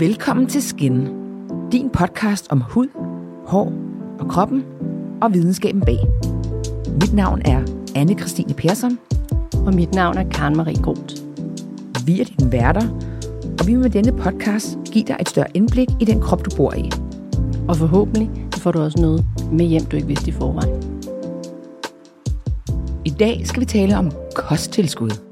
Velkommen til Skin, din podcast om hud, hår og kroppen og videnskaben bag. Mit navn er anne Christine Persson. Og mit navn er Karen Marie Groth. Vi er dine værter, og vi vil med denne podcast give dig et større indblik i den krop, du bor i. Og forhåbentlig får du også noget med hjem, du ikke vidste i forvejen. I dag skal vi tale om kosttilskud.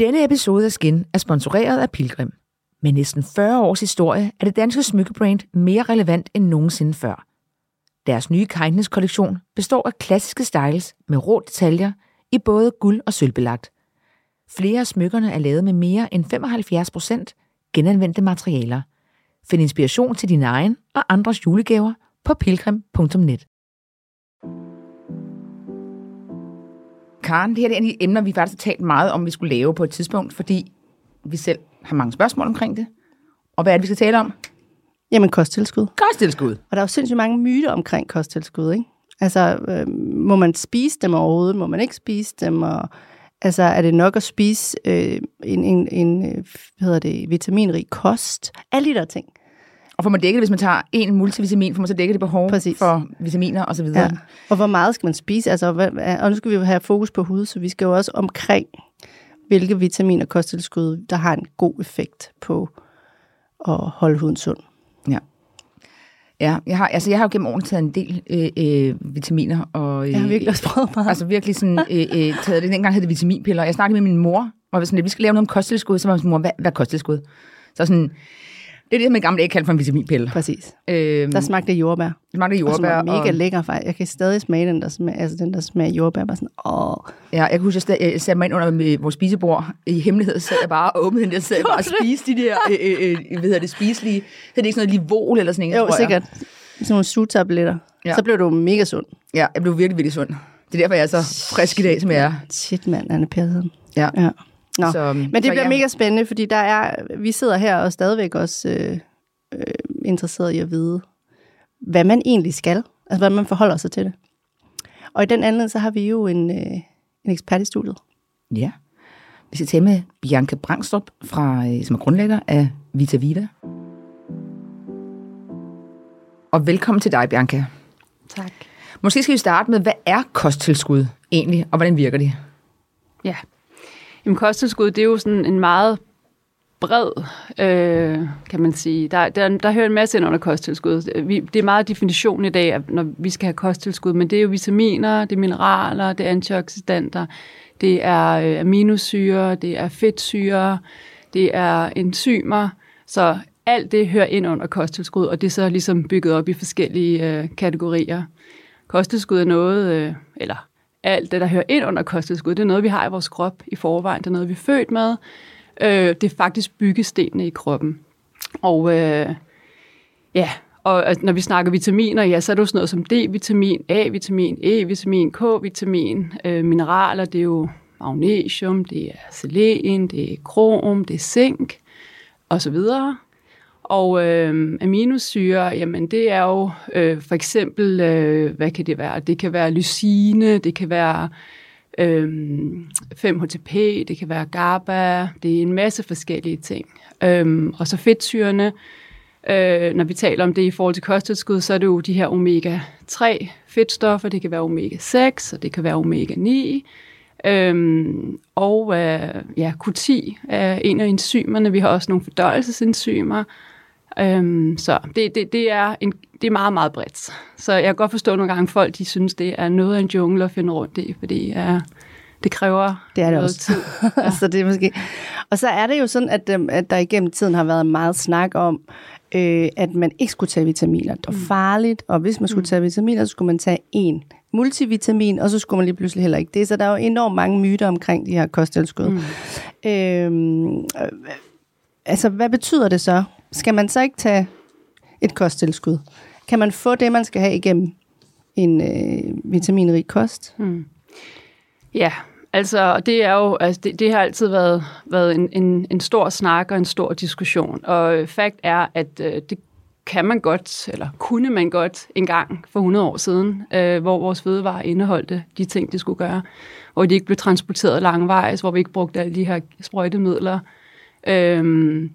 Denne episode af Skin er sponsoreret af Pilgrim. Med næsten 40 års historie er det danske smykkebrand mere relevant end nogensinde før. Deres nye Kindness-kollektion består af klassiske styles med rå detaljer i både guld og sølvbelagt. Flere af smykkerne er lavet med mere end 75% genanvendte materialer. Find inspiration til din egen og andres julegaver på pilgrim.net. Karen, det her er en af de emner, vi faktisk har talt meget om, vi skulle lave på et tidspunkt, fordi vi selv har mange spørgsmål omkring det. Og hvad er det, vi skal tale om? Jamen, kosttilskud. Kosttilskud. Og der er jo sindssygt mange myter omkring kosttilskud, ikke? Altså, øh, må man spise dem overhovedet? Må man ikke spise dem? Og, altså, er det nok at spise øh, en, en, en øh, hvad hedder det, vitaminrig kost? Alle de der ting. Og får man dækket, hvis man tager en multivitamin, får man så dækket det behov Præcis. for vitaminer osv. Ja. Og hvor meget skal man spise? Altså, hvad, og nu skal vi jo have fokus på hud, så vi skal jo også omkring, hvilke vitaminer og kosttilskud, der har en god effekt på at holde huden sund. Ja. Ja, jeg har, altså jeg har jo gennem årene taget en del øh, øh, vitaminer. Og, øh, Jeg har virkelig også prøvet meget. Altså virkelig sådan, øh, øh, taget det. Dengang hed det vitaminpiller. Jeg snakkede med min mor, og var sådan, vi skal lave noget om kosttilskud. Så var min mor, hvad, hvad er kosttilskud? Så sådan, det er det, man gamle ikke kaldte for en vitaminpille. Præcis. Øhm, Der smagte jordbær. det smagte Og jordbær. var mega og, lækker faktisk. Jeg kan stadig smage den, der smager, altså den, der smager jordbær. Bare sådan, åh. ja, jeg kan huske, jeg, jeg satte mig ind under vores spisebord. I hemmelighed sad jeg bare og åbnede den der, sad jeg bare og spiste de der, øh, øh, øh, hvad det, spiselige. Er det ikke sådan noget livol eller sådan noget, Jo, tror jeg. sikkert. Sådan nogle sugetabletter. Ja. Så blev du mega sund. Ja, jeg blev virkelig, virkelig sund. Det er derfor, jeg er så frisk i dag, som jeg er. Shit, mand, Anne Persson. Ja. Ja. Nå. Så, Så, Men det så bliver ja. mega spændende, fordi der er, vi sidder her og stadigvæk også øh, øh, interesseret i at vide, hvad man egentlig skal. Altså, hvordan man forholder sig til det. Og i den anledning, så har vi jo en, øh, en ekspert i studiet. Ja. Vi skal tale med Bianca Brangstrup, fra, øh, som er grundlægger af Vita Vida. Og velkommen til dig, Bianca. Tak. Måske skal vi starte med, hvad er kosttilskud egentlig, og hvordan virker det? Ja. Jamen, kosttilskud, det er jo sådan en meget bred, øh, kan man sige. Der, der, der hører en masse ind under kosttilskud. Vi, det er meget definition i dag, at når vi skal have kosttilskud, men det er jo vitaminer, det er mineraler, det er antioxidanter, det er øh, aminosyre, det er fedtsyre, det er enzymer, så alt det hører ind under kosttilskud, og det er så ligesom bygget op i forskellige øh, kategorier. Kosttilskud er noget, øh, eller alt det, der hører ind under kosttilskud, det er noget, vi har i vores krop i forvejen. Det er noget, vi er født med. Øh, det er faktisk byggestenene i kroppen. Og øh, ja, og når vi snakker vitaminer, ja, så er det jo sådan noget som D-vitamin, A-vitamin, E-vitamin, K-vitamin, øh, mineraler, det er jo magnesium, det er selen, det er krom, det er zink, og så videre. Og øh, aminosyre, jamen det er jo øh, for eksempel, øh, hvad kan det være? Det kan være lysine, det kan være øh, 5-HTP, det kan være GABA, det er en masse forskellige ting. Øh, og så fedtsyrene, øh, når vi taler om det i forhold til kosttilskud, så er det jo de her omega-3 fedtstoffer, det kan være omega-6, og det kan være omega-9, Øhm, og øh, ja, Q10 er en af enzymerne. Vi har også nogle fordøjelsesenzymer. Øhm, så det, det, det, er en, det er meget, meget bredt. Så jeg kan godt forstå nogle gange, folk de synes, det er noget af en jungle at finde rundt i, fordi ja, det kræver Det er det noget også. tid. Ja. så det er måske... Og så er det jo sådan, at, øhm, at der igennem tiden har været meget snak om, øh, at man ikke skulle tage vitaminer. Det var farligt, og hvis man skulle tage vitaminer, så skulle man tage en multivitamin, og så skulle man lige pludselig heller ikke det. Så der er jo enormt mange myter omkring de her kosttilskud. Mm. Øh, altså, hvad betyder det så? Skal man så ikke tage et kosttilskud? Kan man få det, man skal have igennem en øh, vitaminrig kost? Hmm. Ja, altså det er jo, altså det, det har altid været, været en, en, en stor snak og en stor diskussion. Og øh, fakt er, at øh, det, kan man godt, eller kunne man godt engang for 100 år siden, øh, hvor vores fødevarer indeholdte de ting, de skulle gøre, hvor de ikke blev transporteret langvejs, hvor vi ikke brugte alle de her sprøjtemidler, øh,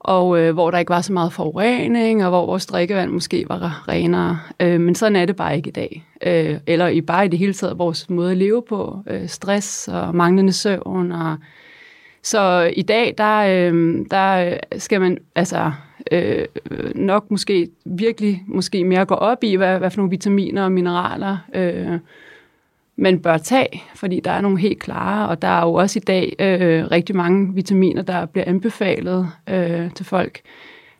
og øh, hvor der ikke var så meget forurening, og hvor vores drikkevand måske var renere. Øh, men sådan er det bare ikke i dag. Øh, eller i bare i det hele taget vores måde at leve på. Øh, stress og manglende søvn. Og så i dag, der, øh, der skal man altså øh, nok måske virkelig måske mere gå op i, hvad, hvad for nogle vitaminer og mineraler øh, man bør tage, fordi der er nogle helt klare, og der er jo også i dag øh, rigtig mange vitaminer, der bliver anbefalet øh, til folk.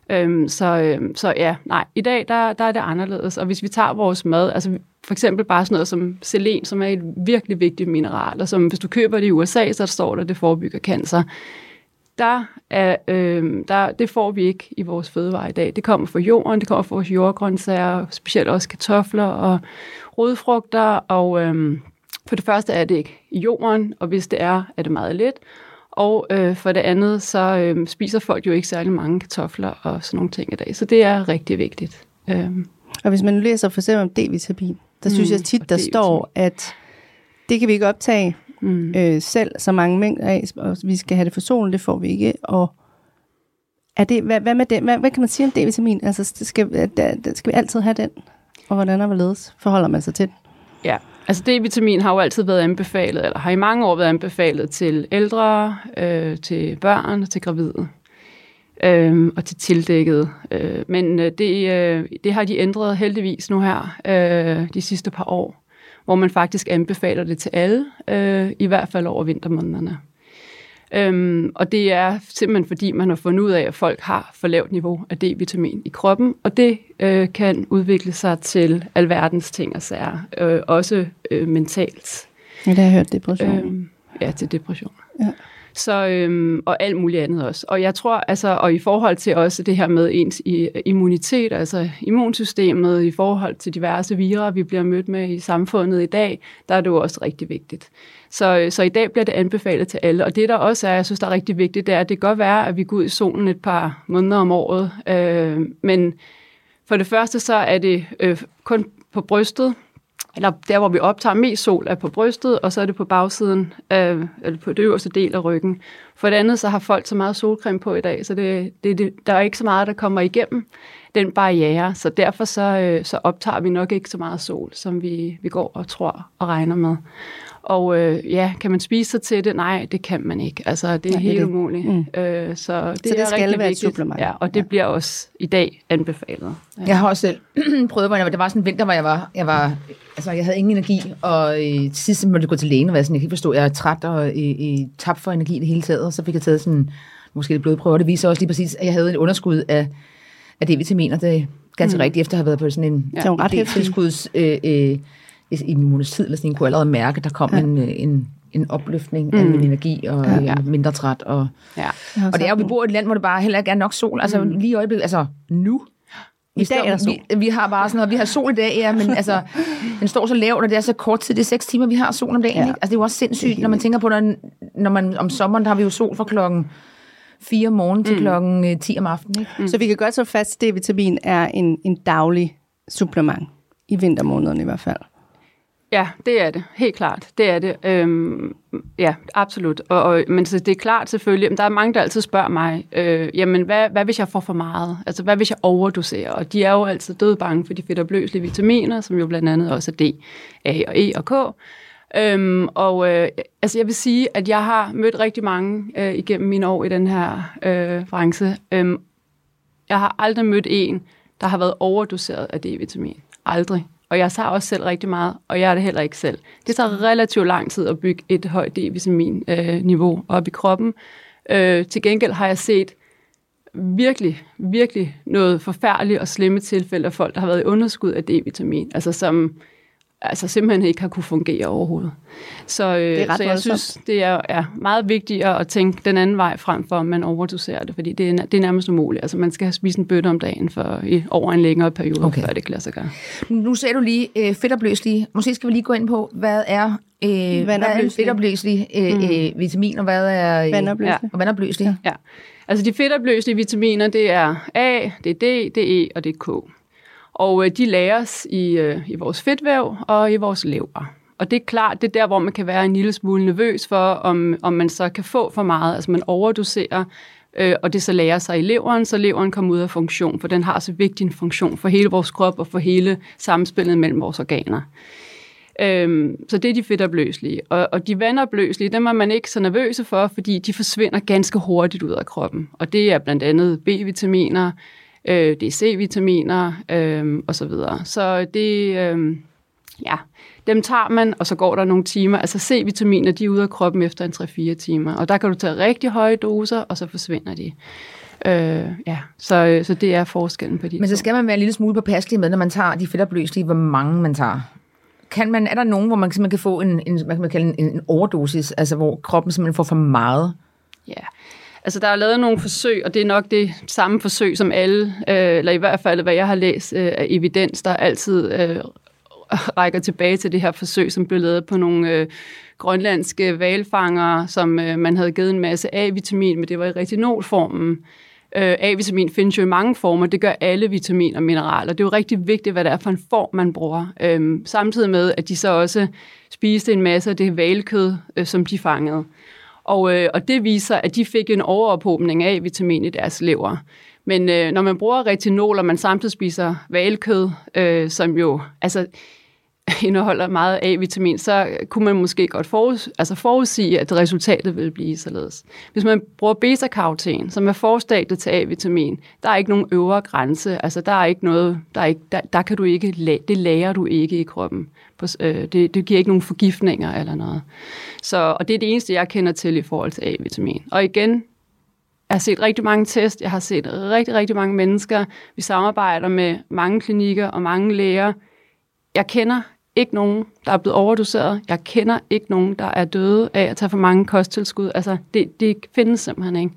Øhm, så, øh, så ja, nej, i dag der, der er det anderledes, og hvis vi tager vores mad, altså for eksempel bare sådan noget som selen, som er et virkelig vigtigt mineral, og som hvis du køber det i USA, så står der, at det forebygger cancer. Der er, øh, der, det får vi ikke i vores fødevarer i dag. Det kommer fra jorden, det kommer fra vores jordgrøntsager, specielt også kartofler og rodfrugter, og øh, for det første er det ikke i jorden, og hvis det er, er det meget let. Og øh, for det andet, så øh, spiser folk jo ikke særlig mange kartofler og sådan nogle ting i dag. Så det er rigtig vigtigt. Øhm. Og hvis man læser for eksempel om D-vitamin, der mm, synes jeg tit, der står, at det kan vi ikke optage mm. øh, selv så mange mængder af, og vi skal have det for solen, det får vi ikke. Og er det, hvad, hvad, med det, hvad, hvad kan man sige om D-vitamin? Altså, skal, skal vi altid have den? Og hvordan og hvorledes forholder man sig til den? Ja, Altså D-vitamin har jo altid været anbefalet, eller har i mange år været anbefalet til ældre, øh, til børn, til gravide øh, og til tildækket. Øh, men øh, det, øh, det har de ændret heldigvis nu her øh, de sidste par år, hvor man faktisk anbefaler det til alle, øh, i hvert fald over vintermånederne. Øhm, og det er simpelthen fordi, man har fundet ud af, at folk har for lavt niveau af D-vitamin i kroppen, og det øh, kan udvikle sig til alverdens ting og sager, øh, også øh, mentalt. Ja, det har jeg hørt, depression. Øhm, ja, til depression. Ja. Så, øhm, og alt muligt andet også. Og jeg tror, altså, og i forhold til også det her med ens immunitet, altså immunsystemet, i forhold til diverse virer, vi bliver mødt med i samfundet i dag, der er det jo også rigtig vigtigt. Så, øh, så i dag bliver det anbefalet til alle. Og det, der også er, jeg synes, der er rigtig vigtigt, det er, at det kan godt være, at vi går ud i solen et par måneder om året. Øh, men for det første, så er det øh, kun på brystet, eller der, hvor vi optager mest sol, er på brystet, og så er det på bagsiden, øh, eller på det øverste del af ryggen. For det andet, så har folk så meget solcreme på i dag, så det, det, det, der er ikke så meget, der kommer igennem den barriere. Så derfor så, øh, så optager vi nok ikke så meget sol, som vi, vi går og tror og regner med. Og øh, ja, kan man spise sig til det? Nej, det kan man ikke. Altså, det er Nej, helt det. umuligt. Mm. Øh, så det, så det er skal være vigtigt. et supplement. Ja, og det ja. bliver også i dag anbefalet. Ja. Jeg har også selv prøvet, hvor det var sådan en vinter, hvor jeg var, jeg var altså jeg havde ingen energi, og øh, til sidst måtte jeg gå til lægen og være sådan, jeg kan ikke forstå, jeg er træt og øh, øh, tabt for energi det hele taget, og så fik jeg taget sådan, måske lidt blodprøver, det viser også lige præcis, at jeg havde en underskud af, af D-vitaminer, det er ganske mm. rigtigt, efter at have været på sådan en ja, ret tilskuds øh, øh, i min måneds tid, eller sådan, kunne allerede mærke, at der kom ja. en, øh, en, en opløftning mm. af min energi, og ja, ja. mindre træt. Og, ja. og det er jo, vi bor i et land, hvor det bare heller ikke er nok sol. Altså mm. lige i øjeblikket, altså nu, i dag er sol. Vi, vi har bare sådan noget, vi har sol i dag, ja, men altså, den står så lavt, og det er så kort tid, det er seks timer, vi har sol om dagen. Ja. Ikke? Altså, det er jo også sindssygt, når man tænker på, når, når man om sommeren, der har vi jo sol fra klokken 4 om morgenen til mm. klokken 10 øh, om aftenen. Ikke? Mm. Så vi kan godt så fast, at D-vitamin er en, en daglig supplement, i vintermånederne i hvert fald. Ja, det er det. Helt klart. Det er det. Øhm, ja, absolut. Og, og, men så det er klart selvfølgelig, men der er mange, der altid spørger mig, øh, jamen hvad, hvad hvis jeg får for meget? Altså hvad hvis jeg overdoserer? Og de er jo altid døde bange for de fedtopløselige vitaminer, som jo blandt andet også er D, A og E og K. Øhm, og øh, altså jeg vil sige, at jeg har mødt rigtig mange øh, igennem mine år i den her øh, branche. Øhm, jeg har aldrig mødt en, der har været overdoseret af D-vitamin. Aldrig. Og jeg tager også selv rigtig meget, og jeg er det heller ikke selv. Det tager relativt lang tid at bygge et højt D-vitamin-niveau øh, op i kroppen. Øh, til gengæld har jeg set virkelig, virkelig noget forfærdeligt og slemme tilfælde af folk, der har været i underskud af D-vitamin. Altså som altså simpelthen ikke har kunne fungere overhovedet. Så, øh, det så jeg synes, det er, er meget vigtigere at tænke den anden vej frem for, om man overdoserer det, fordi det er, det er nærmest umuligt. Altså man skal have spist en bøtte om dagen for, i, over en længere periode, okay. før det kan lade sig gøre. Nu sagde du lige øh, fedtopløselige. Måske skal vi lige gå ind på, hvad er, øh, hvad er fedtopløselig øh, mm. øh, vitamin, og hvad er øh, vandopløselig. Og vandopløselig. Ja. ja. Altså de fedtopløselige vitaminer, det er A, det er D, det er E og det er K. Og øh, de læres i, øh, i vores fedtvæv og i vores lever. Og det er klart, det er der, hvor man kan være en lille smule nervøs for, om, om man så kan få for meget. Altså man overdoserer, øh, og det så lærer sig i leveren, så leveren kommer ud af funktion, for den har så vigtig en funktion for hele vores krop og for hele samspillet mellem vores organer. Øhm, så det er de fedtopløselige. Og, og de vandopløselige, dem er man ikke så nervøse for, fordi de forsvinder ganske hurtigt ud af kroppen. Og det er blandt andet B-vitaminer, øh, det er C-vitaminer øh, osv. Så, så det, øh, ja, dem tager man, og så går der nogle timer. Altså C-vitaminer, de er ude af kroppen efter en 3-4 timer, og der kan du tage rigtig høje doser, og så forsvinder de. Øh, ja, så, så det er forskellen på de Men så skal man være en lille smule påpasselig med, når man tager de fedtopløselige, hvor mange man tager. Kan man, er der nogen, hvor man simpelthen kan få en, en, man kan kalde en, en overdosis, altså hvor kroppen simpelthen får for meget? Ja, altså der er lavet nogle forsøg, og det er nok det samme forsøg, som alle, øh, eller i hvert fald, hvad jeg har læst øh, af evidens, der altid øh, rækker tilbage til det her forsøg, som blev lavet på nogle øh, grønlandske valfangere, som øh, man havde givet en masse A-vitamin, men det var i retinolformen. Øh, A-vitamin findes jo i mange former, det gør alle vitaminer og mineraler. Det er jo rigtig vigtigt, hvad det er for en form, man bruger. Øh, samtidig med, at de så også spiste en masse af det valkød, øh, som de fangede. Og, øh, og det viser, at de fik en overophobning af vitamin i deres lever. Men øh, når man bruger retinol, og man samtidig spiser valkød, øh, som jo, altså indeholder meget A-vitamin, så kunne man måske godt forud, altså forudsige, at resultatet vil blive således. Hvis man bruger beta-karoten, som er forstadiet til A-vitamin, der er ikke nogen øvre grænse, altså der er ikke noget, der, er ikke, der, der kan du ikke, det lærer du ikke i kroppen. Øh, det, det giver ikke nogen forgiftninger eller noget. Så, og det er det eneste, jeg kender til i forhold til A-vitamin. Og igen, jeg har set rigtig mange test, jeg har set rigtig, rigtig mange mennesker. Vi samarbejder med mange klinikker og mange læger. Jeg kender ikke nogen, der er blevet overdoseret. Jeg kender ikke nogen, der er døde af at tage for mange kosttilskud. Altså, det, det findes simpelthen ikke.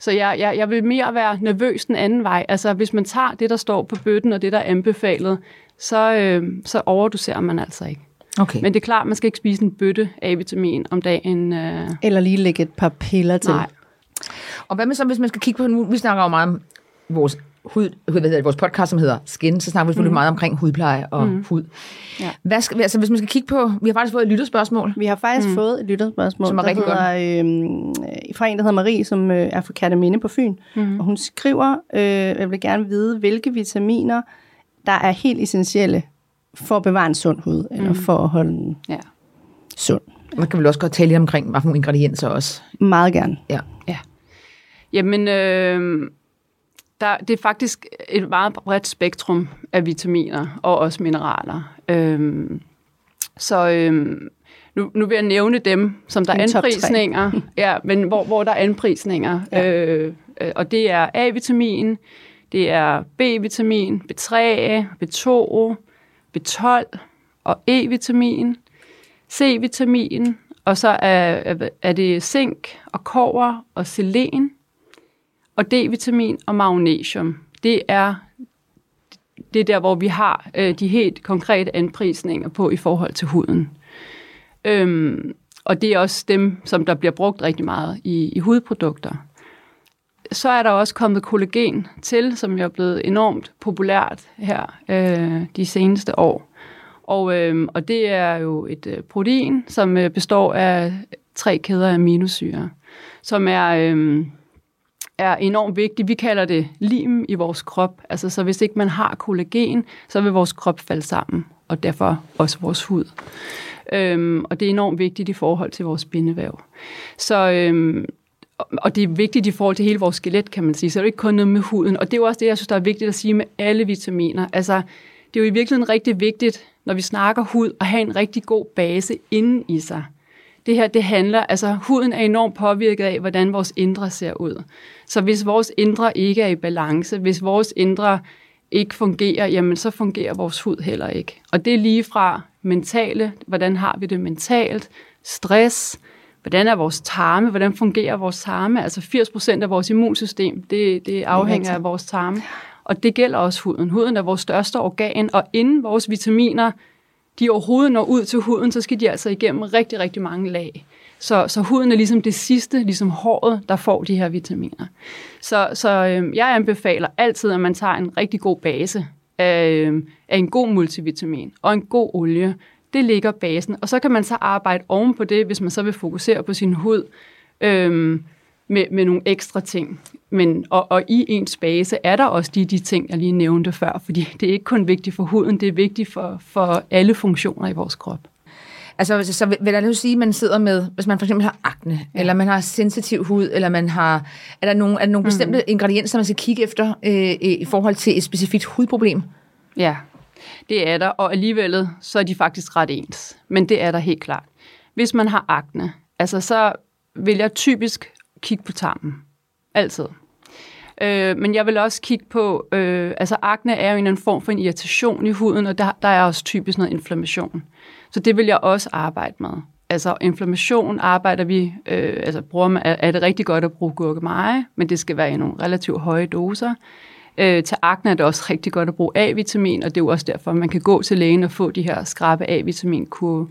Så jeg, jeg, jeg vil mere være nervøs den anden vej. Altså, hvis man tager det, der står på bøtten, og det, der er anbefalet, så, øh, så overdoserer man altså ikke. Okay. Men det er klart, man skal ikke spise en bøtte A-vitamin om dagen. Øh. Eller lige lægge et par piller til. Nej. Og hvad med så, hvis man skal kigge på, nu vi snakker jo meget om vores hud, hvad hedder det, vores podcast, som hedder Skin, så snakker vi selvfølgelig mm. meget omkring hudpleje og mm. hud. Ja. Hvad skal, altså, hvis man skal kigge på, vi har faktisk fået et lytterspørgsmål. Vi har faktisk mm. fået et lytterspørgsmål, som er rigtig hedder, øh, fra en, der hedder Marie, som øh, er fra Kataminde på Fyn. Mm. Og hun skriver, øh, jeg vil gerne vide, hvilke vitaminer, der er helt essentielle for at bevare en sund hud, mm. eller for at holde den ja. sund. Man kan vel også godt tale lidt omkring, hvad nogle ingredienser også. Meget gerne. Ja. ja. Jamen, øh, der, det er faktisk et meget bredt spektrum af vitaminer og også mineraler. Øhm, så øhm, nu, nu vil jeg nævne dem, som der er anprisninger, ja, men hvor, hvor der er anprisninger. Ja. Øh, øh, og det er A-vitamin, det er B-vitamin, B3, B2, B12 og E-vitamin, C-vitamin, og så er, er det zink og kover og selen, og D-vitamin og magnesium, det er, det er der, hvor vi har øh, de helt konkrete anprisninger på i forhold til huden. Øhm, og det er også dem, som der bliver brugt rigtig meget i, i hudprodukter. Så er der også kommet kollagen til, som er blevet enormt populært her øh, de seneste år. Og, øh, og det er jo et øh, protein, som øh, består af tre kæder af aminosyre, som er... Øh, er enormt vigtigt. Vi kalder det lim i vores krop. Altså, så hvis ikke man har kollagen, så vil vores krop falde sammen, og derfor også vores hud. Øhm, og det er enormt vigtigt i forhold til vores bindevæv. Så, øhm, og det er vigtigt i forhold til hele vores skelet, kan man sige. Så det er ikke kun noget med huden. Og det er jo også det, jeg synes, der er vigtigt at sige med alle vitaminer. Altså, det er jo i virkeligheden rigtig vigtigt, når vi snakker hud, at have en rigtig god base inden i sig. Det her, det handler, altså huden er enormt påvirket af, hvordan vores indre ser ud. Så hvis vores indre ikke er i balance, hvis vores indre ikke fungerer, jamen så fungerer vores hud heller ikke. Og det er lige fra mentale, hvordan har vi det mentalt, stress, hvordan er vores tarme, hvordan fungerer vores tarme, altså 80% af vores immunsystem, det, det afhænger af vores tarme. Og det gælder også huden. Huden er vores største organ, og inden vores vitaminer de overhovedet når ud til huden, så skal de altså igennem rigtig, rigtig mange lag. Så, så huden er ligesom det sidste, ligesom håret, der får de her vitaminer. Så, så øh, jeg anbefaler altid, at man tager en rigtig god base af, øhm, af en god multivitamin og en god olie. Det ligger basen, og så kan man så arbejde oven på det, hvis man så vil fokusere på sin hud øh, med, med nogle ekstra ting. Men, og, og i ens base er der også de, de ting, jeg lige nævnte før, fordi det er ikke kun vigtigt for huden, det er vigtigt for, for alle funktioner i vores krop. Altså, så, så vil jeg nu sige, at man sidder med, hvis man for eksempel har akne, ja. eller man har sensitiv hud, eller man har, er der nogle, er der nogle mm. bestemte ingredienser, man skal kigge efter øh, i forhold til et specifikt hudproblem? Ja, det er der, og alligevel så er de faktisk ret ens. Men det er der helt klart. Hvis man har akne, altså så vil jeg typisk kigge på tarmen. Altid. Øh, men jeg vil også kigge på, øh, altså akne er jo en form for en irritation i huden, og der, der er også typisk noget inflammation. Så det vil jeg også arbejde med. Altså inflammation arbejder vi, øh, altså bruger man, er, det rigtig godt at bruge gurkemeje, men det skal være i nogle relativt høje doser. Øh, til akne er det også rigtig godt at bruge A-vitamin, og det er jo også derfor, at man kan gå til lægen og få de her skrabe A-vitaminkurve.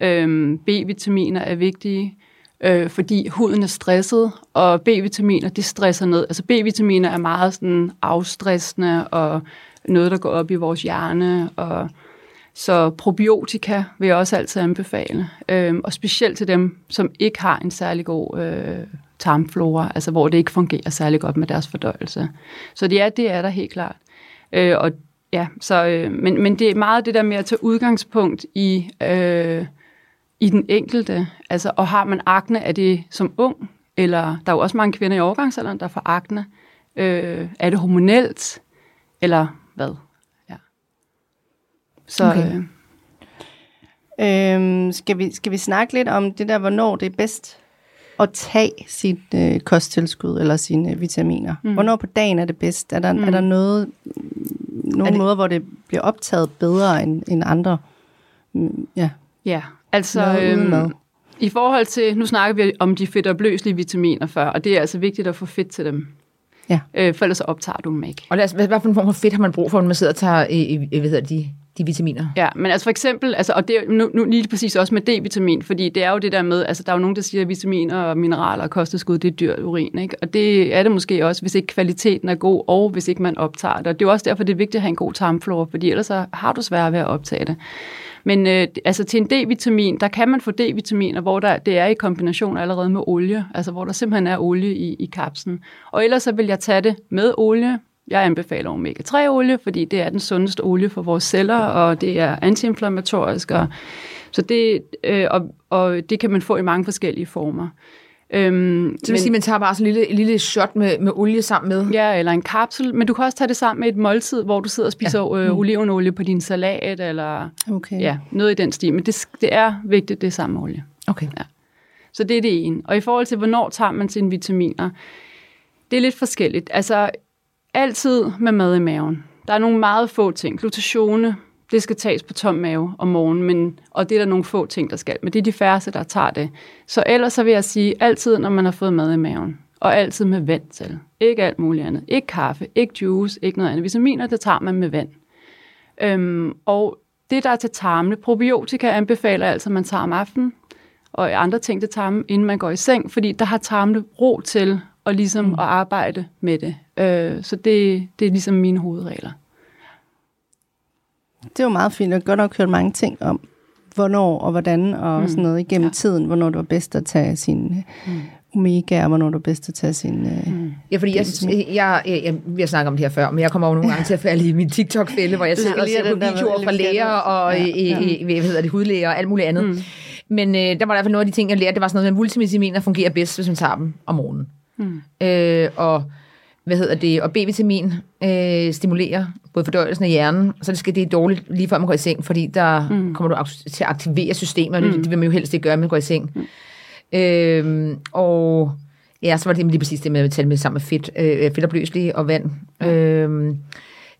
Øh, B-vitaminer er vigtige øh, fordi huden er stresset, og B-vitaminer, det stresser ned. Altså B-vitaminer er meget sådan afstressende, og noget, der går op i vores hjerne, og så probiotika vil jeg også altid anbefale, øh, og specielt til dem, som ikke har en særlig god øh, tarmflora, altså hvor det ikke fungerer særlig godt med deres fordøjelse. Så det er, det er der helt klart. Øh, og ja, så, øh, men, men det er meget det der med at tage udgangspunkt i øh, i den enkelte. Altså, og har man akne, er det som ung, eller der er jo også mange kvinder i overgangsalderen, der får akne. Øh, er det hormonelt, eller hvad? Ja. Så, okay. øh, Øhm, skal, vi, skal vi snakke lidt om det der, hvornår det er bedst at tage sit øh, kosttilskud eller sine vitaminer? Mm. Hvornår på dagen er det bedst? Er der, mm. er der noget, nogle det... måder, hvor det bliver optaget bedre end, end andre? Mm, ja. Ja, Altså, øhm, i forhold til, nu snakker vi om de fedt- og bløslige vitaminer før, og det er altså vigtigt at få fedt til dem. Ja. Øh, for ellers så optager du dem ikke. Og hvad, hvad for en form for fedt har man brug for, når man sidder og tager i, i, hvad hedder de, de vitaminer? Ja, men altså for eksempel, altså, og det er nu, nu lige præcis også med D-vitamin, fordi det er jo det der med, altså der er jo nogen, der siger, at vitaminer og mineraler og kosteskud, det er dyrt urin, ikke? Og det er det måske også, hvis ikke kvaliteten er god, og hvis ikke man optager det. Og det er også derfor, det er vigtigt at have en god tarmflora, fordi ellers så har du svært ved at optage det. Men øh, altså til en D-vitamin, der kan man få D-vitaminer, hvor der, det er i kombination allerede med olie, altså hvor der simpelthen er olie i, i kapslen. Og ellers så vil jeg tage det med olie. Jeg anbefaler omega-3-olie, fordi det er den sundeste olie for vores celler, og det er antiinflammatorisk. Og, så det, øh, og, og det kan man få i mange forskellige former. Øhm, så vil sige, at man tager bare sådan en lille, en lille shot med, med olie sammen med? Ja, eller en kapsel. Men du kan også tage det sammen med et måltid, hvor du sidder og spiser ja. øh, mm. olivenolie på din salat, eller okay. ja, noget i den stil. Men det, det er vigtigt, det er samme olie. Okay. Ja. Så det er det ene. Og i forhold til, hvornår tager man sine vitaminer, det er lidt forskelligt. Altså, altid med mad i maven. Der er nogle meget få ting. Glutatione, det skal tages på tom mave om morgenen, men, og det er der nogle få ting, der skal. Men det er de færreste, der tager det. Så ellers så vil jeg sige, altid når man har fået mad i maven, og altid med vand til. Ikke alt muligt andet. Ikke kaffe, ikke juice, ikke noget andet. Vitaminer, det tager man med vand. Øhm, og det, der er til tarmene, probiotika anbefaler altså, at man tager om aftenen, og andre ting til tarmen, inden man går i seng, fordi der har tarmene ro til at, ligesom mm. at arbejde med det. Øh, så det, det er ligesom mine hovedregler. Det var meget fint, og godt nok hørt mange ting om, hvornår og hvordan og mm. sådan noget igennem ja. tiden, hvornår det var bedst at tage sin mm. omega, og hvornår det var bedst at tage sin... Øh, mm. Ja, fordi jeg, jeg, jeg, jeg, vi har snakket om det her før, men jeg kommer jo nogle gange til at falde i min TikTok-fælde, hvor jeg sidder og ser på videoer fra læger og ja, ja. I, hvad hedder det, hudlæger og alt muligt andet. Mm. Men øh, der var i hvert fald noget af de ting, jeg lærte, det var sådan noget, at multivitaminer fungerer bedst, hvis man tager dem om morgenen. Mm. Øh, og hvad hedder det, og B-vitamin øh, stimulerer både fordøjelsen af hjernen, så det skal det er dårligt lige før man går i seng, fordi der mm. kommer du til at aktivere systemet, mm. det, det vil man jo helst ikke gøre, når man går i seng. Mm. Øh, og ja, så var det lige præcis det med at tale med sammen med fedt, øh, fedtopløselige og vand. Ja. Øh,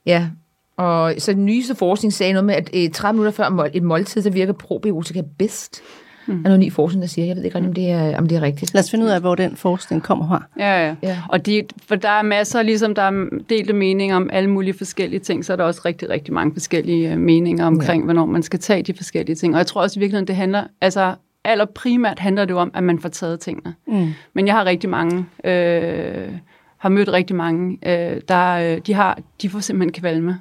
ja, og så den nyeste forskning sagde noget med, at øh, 30 minutter før et måltid, så virker probiotika bedst. Mm. er noget ny forskning, der siger. Jeg ved ikke om det er, om det er rigtigt. Lad os finde ud af, hvor den forskning kommer fra. Ja, ja. Ja. Og de, for der er masser, ligesom der er delte meninger om alle mulige forskellige ting, så er der også rigtig, rigtig mange forskellige øh, meninger omkring, ja. hvornår man skal tage de forskellige ting. Og jeg tror også i virkeligheden, det handler, altså allerprimært handler det jo om, at man får taget tingene. Mm. Men jeg har rigtig mange, øh, har mødt rigtig mange, øh, der, øh, de, har, de får simpelthen kvalme.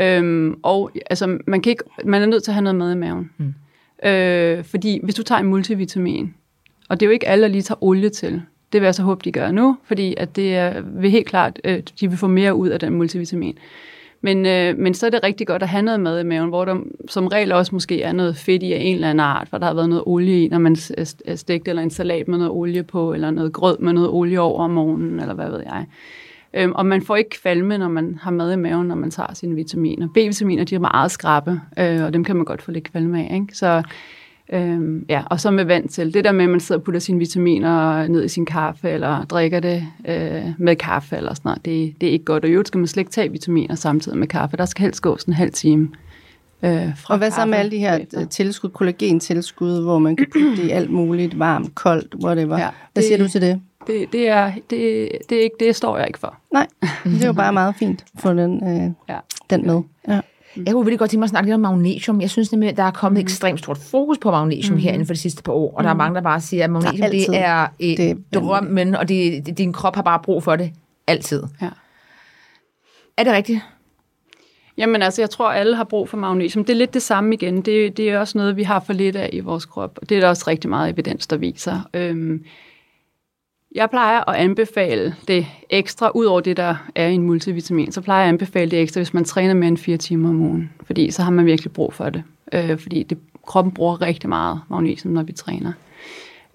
Øhm, og altså, man, kan ikke, man er nødt til at have noget mad i maven. Mm. Øh, fordi hvis du tager en multivitamin, og det er jo ikke alle, der lige tager olie til, det vil jeg så håbe, de gør nu, fordi at det er, vil helt klart, øh, de vil få mere ud af den multivitamin. Men, øh, men så er det rigtig godt at have noget mad i maven, hvor der som regel også måske er noget fedt i af en eller anden art, for der har været noget olie i, når man stegte eller en salat med noget olie på, eller noget grød med noget olie over om morgenen, eller hvad ved jeg. Øhm, og man får ikke kvalme, når man har mad i maven, når man tager sine vitaminer. B-vitaminer, de er meget skrappe, øh, og dem kan man godt få lidt kvalme af. Ikke? Så, øhm, ja, og så med vand til. Det der med, at man sidder og putter sine vitaminer ned i sin kaffe, eller drikker det øh, med kaffe, eller sådan noget, det, det er ikke godt. Og i øvrigt skal man slet ikke tage vitaminer samtidig med kaffe. Der skal helst gå sådan en halv time. Øh, fra og hvad så med alle de her øh, tilskud, kollagentilskud, hvor man kan putte det i alt muligt, varmt, koldt, whatever. Ja, hvad det, siger du til det? Det, det, er, det, det, er ikke, det står jeg ikke for. Nej, det er jo bare meget fint at få den, øh, ja. den med. Ja. Jeg kunne virkelig godt tænke mig at snakke lidt om magnesium. Jeg synes nemlig, at der er kommet mm. ekstremt stort fokus på magnesium mm. her inden for de sidste par år. Og mm. der er mange, der bare siger, at magnesium det er øh, det drømmen, og det, det, din krop har bare brug for det altid. Ja. Er det rigtigt? Jamen altså, jeg tror, alle har brug for magnesium. Det er lidt det samme igen. Det, det er også noget, vi har for lidt af i vores krop. Det er der også rigtig meget evidens, der viser. Øhm, jeg plejer at anbefale det ekstra, ud over det, der er i en multivitamin, så plejer jeg at anbefale det ekstra, hvis man træner mere end fire timer om ugen. Fordi så har man virkelig brug for det. Øh, fordi det, kroppen bruger rigtig meget magnesium, når vi træner.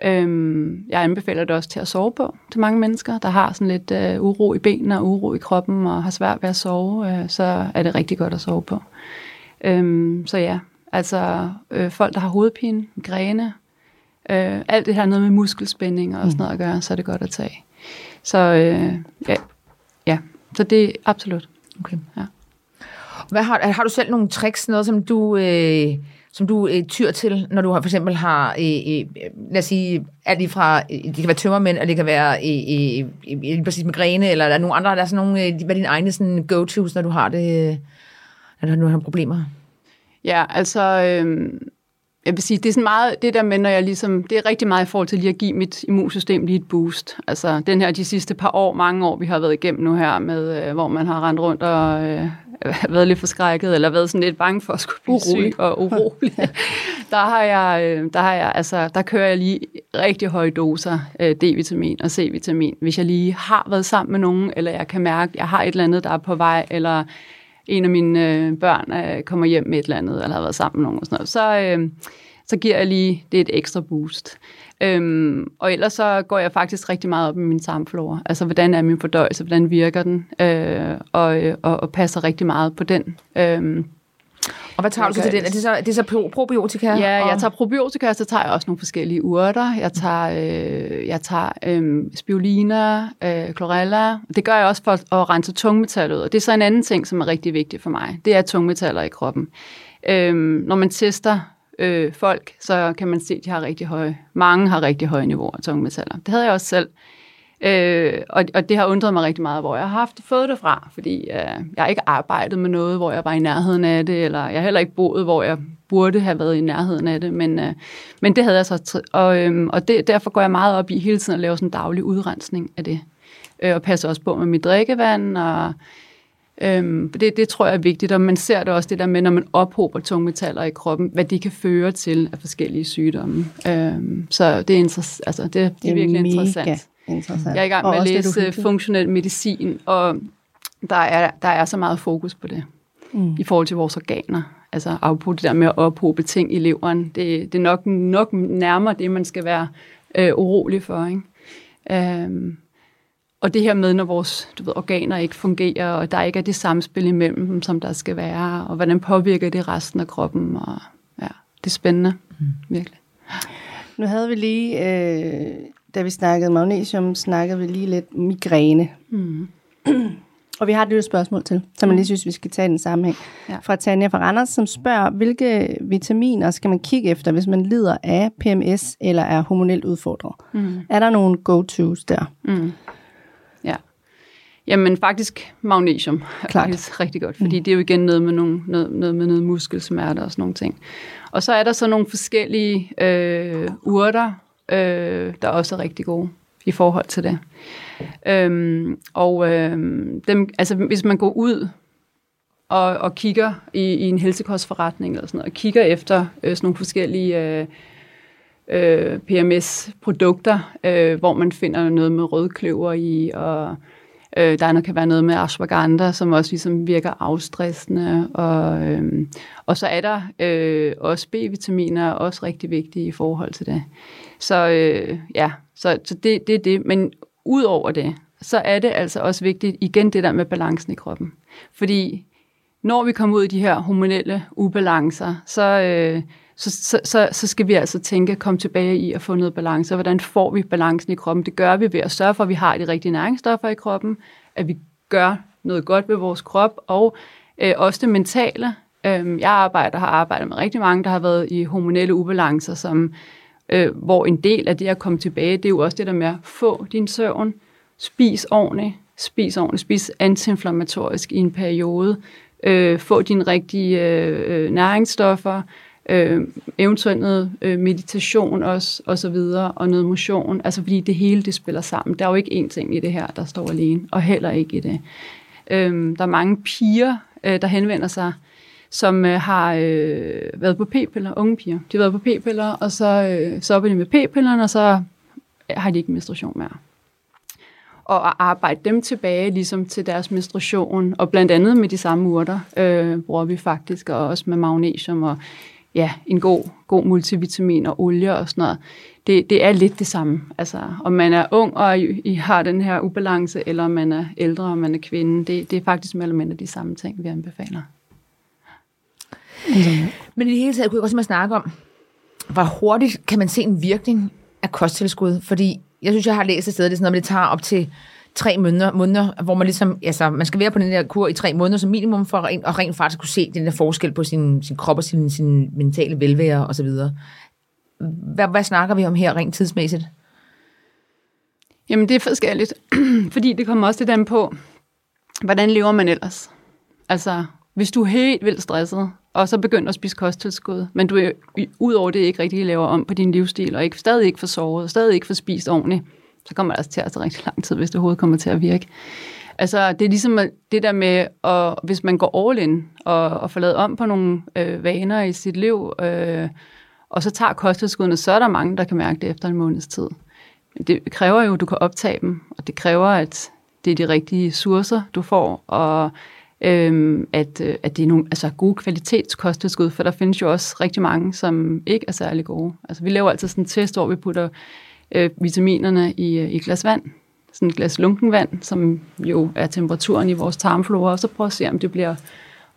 Øhm, jeg anbefaler det også til at sove på til mange mennesker, der har sådan lidt øh, uro i benene og uro i kroppen og har svært ved at sove, øh, så er det rigtig godt at sove på. Øhm, så ja, altså øh, folk, der har hovedpine, græne, øh, alt det her noget med muskelspænding og sådan noget at gøre, så er det godt at tage. Så øh, ja, ja, så det er absolut. Okay. Ja. Hvad har, har du selv nogle tricks, noget som du... Øh som du øh, tyr til, når du har, for eksempel har, øh, øh, lad os sige, alt fra, øh, det kan være tømmermænd, og det kan være øh, øh, øh, præcis migræne, eller der er nogle andre, der er sådan nogle, øh, hvad er dine egne sådan, go-tos, når du har det, øh, når du har problemer? Ja, altså, øh, jeg vil sige, det er sådan meget, det der med, når jeg ligesom, det er rigtig meget i forhold til lige at give mit immunsystem lige et boost. Altså, den her, de sidste par år, mange år, vi har været igennem nu her, med, øh, hvor man har rendt rundt og øh, været lidt forskrækket, eller været sådan lidt bange for at skulle blive urolig. syg og urolig. der har jeg, øh, der har jeg, altså, der kører jeg lige rigtig høje doser øh, D-vitamin og C-vitamin, hvis jeg lige har været sammen med nogen, eller jeg kan mærke, at jeg har et eller andet, der er på vej, eller en af mine øh, børn øh, kommer hjem med et eller andet, eller har været sammen med nogen og sådan noget, så, øh, så giver jeg lige det et ekstra boost. Øhm, og ellers så går jeg faktisk rigtig meget op i min tarmflora. Altså, hvordan er min fordøjelse, hvordan virker den, øh, og, øh, og, og passer rigtig meget på den. Øh, og hvad tager du så til den? Er det så, er det så probiotika? Ja, jeg tager probiotika, og så tager jeg også nogle forskellige urter. Jeg tager, øh, jeg tager øh, spirulina, øh, chlorella. Det gør jeg også for at rense tungmetaller ud. Og det er så en anden ting, som er rigtig vigtig for mig. Det er tungmetaller i kroppen. Øh, når man tester øh, folk, så kan man se, at de har rigtig høje, mange har rigtig høje niveauer af tungmetaller. Det havde jeg også selv. Øh, og, og det har undret mig rigtig meget, hvor jeg har haft fået det fra, fordi øh, jeg har ikke arbejdet med noget, hvor jeg var i nærheden af det, eller jeg har heller ikke boet, hvor jeg burde have været i nærheden af det, men, øh, men det havde jeg så, og, øh, og det, derfor går jeg meget op i hele tiden at lave sådan en daglig udrensning af det, øh, og passer også på med mit drikkevand, og Øhm, det, det tror jeg er vigtigt, og man ser det også det der med, når man ophober tungmetaller i kroppen, hvad de kan føre til af forskellige sygdomme. Øhm, så det er, altså, det, det er, det er virkelig interessant. Interessant. Jeg er i gang med at læse det, funktionel medicin, og der er, der er så meget fokus på det mm. i forhold til vores organer. Altså afpå det der med at ophobe ting i leveren. Det, det er nok, nok nærmere det, man skal være øh, urolig for. Ikke? Øhm, og det her med, når vores du ved, organer ikke fungerer, og der ikke er det samspil imellem dem, som der skal være, og hvordan påvirker det resten af kroppen. Og, ja, det er spændende, mm. virkelig. Nu havde vi lige, øh, da vi snakkede magnesium, snakkede vi lige lidt migræne. Mm. Og vi har et lille spørgsmål til, som jeg lige synes, vi skal tage i den sammenhæng. Ja. Fra Tanja fra Randers, som spørger, hvilke vitaminer skal man kigge efter, hvis man lider af PMS eller er hormonelt udfordret? Mm. Er der nogle go-tos der? Mm. Ja. Jamen faktisk magnesium er Klart. faktisk rigtig godt, fordi mm. det er jo igen noget med, nogle, noget, noget med noget muskelsmerte og sådan nogle ting. Og så er der så nogle forskellige øh, urter, øh, der også er rigtig gode i forhold til det. Øhm, og øhm, dem, altså, hvis man går ud og, og kigger i, i en helsekostforretning eller sådan noget, og kigger efter øh, sådan nogle forskellige øh, øh, PMS-produkter, øh, hvor man finder noget med rødkløver i, og øh, der kan være noget med ashwagandha, som også ligesom virker afstressende, og, øh, og så er der øh, også B-vitaminer, også rigtig vigtige i forhold til det. Så øh, ja, så, så det, det er det. Men ud over det, så er det altså også vigtigt, igen det der med balancen i kroppen. Fordi når vi kommer ud i de her hormonelle ubalancer, så, øh, så, så, så, så skal vi altså tænke at komme tilbage i at få noget balance. Og hvordan får vi balancen i kroppen? Det gør vi ved at sørge for, at vi har de rigtige næringsstoffer i kroppen, at vi gør noget godt ved vores krop, og øh, også det mentale. Øh, jeg arbejder har arbejdet med rigtig mange, der har været i hormonelle ubalancer, som, øh, hvor en del af det at komme tilbage, det er jo også det der med at få din søvn, spis ordentligt, spis ordentligt, spis antiinflammatorisk i en periode, øh, få dine rigtige øh, øh, næringsstoffer, øh, eventuelt noget øh, meditation også, og så videre, og noget motion, altså fordi det hele det spiller sammen. Der er jo ikke én ting i det her, der står alene, og heller ikke i det. Øh, der er mange piger, øh, der henvender sig, som øh, har øh, været på p-piller, unge piger. De har været på p-piller, og så, øh, så de med p-pillerne, og så har de ikke menstruation mere og at arbejde dem tilbage ligesom til deres menstruation, og blandt andet med de samme urter øh, bruger vi faktisk, og også med magnesium og ja, en god, god multivitamin og olie og sådan noget. Det, det er lidt det samme. Altså, om man er ung og I, I har den her ubalance, eller om man er ældre og man er kvinde, det, det er faktisk mere eller mindre de samme ting, vi anbefaler. Men i det hele taget kunne jeg at snakke om, hvor hurtigt kan man se en virkning af kosttilskud? Fordi jeg synes, jeg har læst et sted, det er sådan noget, det tager op til tre måneder, måneder, hvor man ligesom, altså, man skal være på den der kur i tre måneder som minimum, for at rent, og rent faktisk kunne se den der forskel på sin, sin krop og sin, sin mentale velvære og så videre. Hvad, hvad snakker vi om her rent tidsmæssigt? Jamen, det er forskelligt, fordi det kommer også lidt an på, hvordan lever man ellers? Altså, hvis du er helt vildt stresset, og så begynder at spise kosttilskud, men du er udover det ikke rigtig laver om på din livsstil, og ikke, stadig ikke får sovet, og stadig ikke får spist ordentligt, så kommer det altså til at tage rigtig lang tid, hvis det overhovedet kommer til at virke. Altså, det er ligesom det der med, at, hvis man går all in og, og får lavet om på nogle øh, vaner i sit liv, øh, og så tager kosttilskuddene, så er der mange, der kan mærke det efter en måneds tid. Men det kræver jo, at du kan optage dem, og det kræver, at det er de rigtige ressourcer, du får, og øhm, at, øh, at det er nogle altså, gode kvalitetskosttilskud, for der findes jo også rigtig mange, som ikke er særlig gode. Altså, vi laver altid sådan en test, hvor vi putter øh, vitaminerne i, øh, i glas vand, sådan et glas lunkenvand, som jo er temperaturen i vores tarmflora, og så prøver at se, om det bliver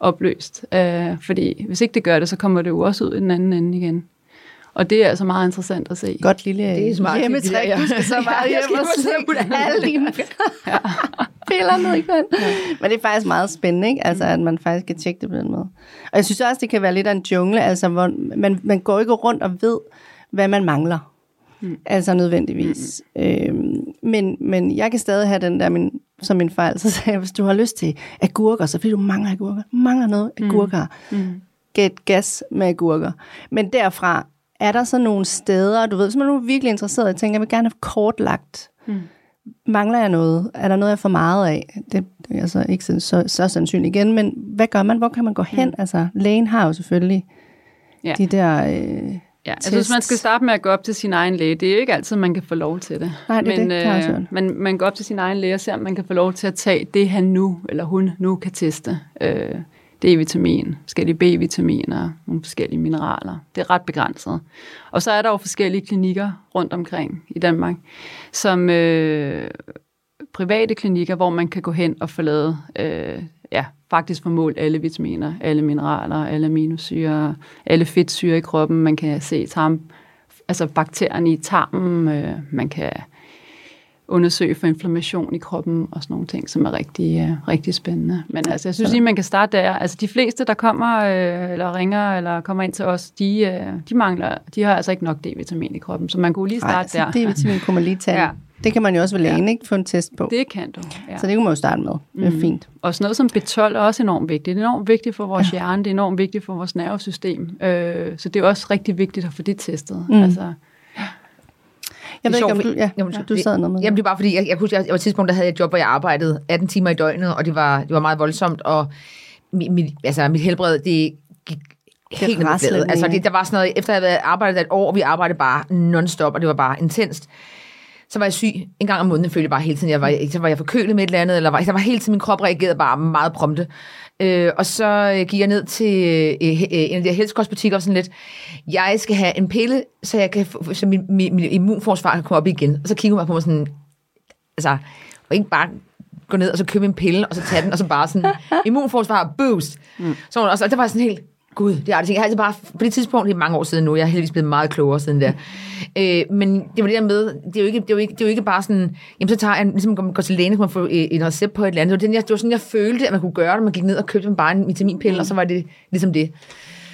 opløst. Øh, fordi hvis ikke det gør det, så kommer det jo også ud i den anden ende igen. Og det er altså meget interessant at se. Godt lille Det er smart, hjemmetræk. ja. Du skal så bare Ja, jeg hjem skal og sidde alle dine piller ned i vand. Men det er faktisk meget spændende, ikke? Altså, at man faktisk kan tjekke det på den måde. Og jeg synes også, det kan være lidt af en jungle, altså, hvor man, man går ikke rundt og ved, hvad man mangler. Mm. Altså nødvendigvis. Mm. Øhm, men, men jeg kan stadig have den der, min, som min fejl, så sagde jeg, hvis du har lyst til agurker, så fordi du mangler agurker, mangler noget agurker. Mm. Get gas med agurker. Men derfra, er der så nogle steder, du ved, hvis man nu er virkelig interesseret, jeg tænker, jeg vil gerne have kortlagt, mm. mangler jeg noget? Er der noget, jeg får meget af? Det, det er altså ikke så, så, så sandsynligt igen, men hvad gør man? Hvor kan man gå hen? Mm. Altså, lægen har jo selvfølgelig Ja. de der... Øh, Ja, jeg synes, man skal starte med at gå op til sin egen læge. Det er ikke altid, man kan få lov til det. Nej, det er men, det. Jeg øh, man, man går op til sin egen læge og ser, om man kan få lov til at tage det, han nu, eller hun nu kan teste. Øh, D-vitamin, forskellige B-vitaminer, nogle forskellige mineraler. Det er ret begrænset. Og så er der jo forskellige klinikker rundt omkring i Danmark, som øh, private klinikker, hvor man kan gå hen og få lavet, øh, ja, faktisk få målt alle vitaminer, alle mineraler, alle aminosyre, alle fedtsyre i kroppen. Man kan se tarm, altså bakterierne i tarmen, øh, man kan undersøge for inflammation i kroppen og sådan nogle ting, som er rigtig, uh, rigtig spændende. Men altså, jeg synes lige, man kan starte der. Altså, de fleste, der kommer uh, eller ringer eller kommer ind til os, de, uh, de mangler, de har altså ikke nok D-vitamin i kroppen, så man kunne lige starte Ej, der. D-vitamin kunne man lige tage. ja. Det kan man jo også ved lægen, ja. ikke? Få en test på. Det kan du, ja. Så det kunne man jo starte med. Det er mm. fint. Og sådan noget som B12 er også enormt vigtigt. Det er enormt vigtigt for vores ja. hjerne, det er enormt vigtigt for vores nervesystem. Øh, så det er også rigtig vigtigt at få det testet. Mm. Altså, jeg ved ikke, om du, ja, jamen, du sad noget med Jamen, det. er bare fordi, jeg, jeg, kunne, jeg, jeg, var et tidspunkt, der havde jeg et job, hvor jeg arbejdede 18 timer i døgnet, og det var, det var meget voldsomt, og mit, mit, altså, mit helbred, det gik helt ned Altså, det, der var sådan noget, efter jeg havde arbejdet et år, vi arbejdede bare non-stop, og det var bare intenst. Så var jeg syg en gang om måneden, følte jeg bare hele tiden. Jeg var, så var jeg forkølet med et eller andet, eller var, der var hele tiden, min krop reagerede bare meget prompte. Øh, og så øh, gik jeg ned til øh, øh, en af de her helsekostbutikker og sådan lidt, jeg skal have en pille, så, jeg kan så min, min, min immunforsvar kan komme op igen. Og så kigger man på mig sådan, altså, og ikke bare gå ned og så købe en pille, og så tage den, og så bare sådan, immunforsvar boost. Mm. Så, og, så, og der var sådan helt, Gud, det det. Jeg har altså bare, på det tidspunkt, det er mange år siden nu, jeg er heldigvis blevet meget klogere siden der. Øh, men det var det der med, det er jo ikke, det er jo ikke, det er jo ikke bare sådan, jamen så tager jeg, ligesom går til lægen, så man får en recept på et eller andet. Det var, den, jeg, det var sådan, jeg følte, at man kunne gøre det. Man gik ned og købte bare en vitaminpille, mm. og så var det ligesom det.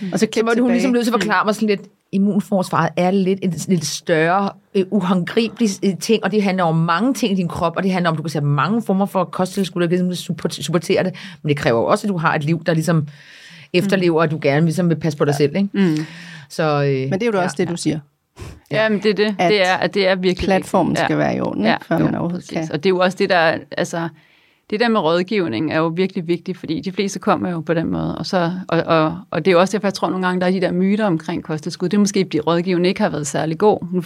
Mm. Og så, så var det, hun ligesom nødt til at forklare mig sådan lidt, immunforsvaret er lidt en lidt større, uh, uhangribelig øh, ting, og det handler om mange ting i din krop, og det handler om, at du kan sætte mange former for kosttilskud, kan ligesom supportere det, men det kræver også, at du har et liv, der ligesom efterlever, at du gerne ligesom vil passe på dig ja. selv. Ikke? Mm. Så, øh, Men det er jo ja, også det, du siger. Ja, men det er det. At det er, at det er virkelig Platformen skal ja. være i orden, ja. før jo, man overhovedet kan. Og det er jo også det, der... Altså, det der med rådgivning er jo virkelig vigtigt, fordi de fleste kommer jo på den måde. Og, så, og, og, og det er jo også derfor, jeg tror nogle gange, der er de der myter omkring kosttilskud. Det er måske, fordi rådgivningen ikke har været særlig god.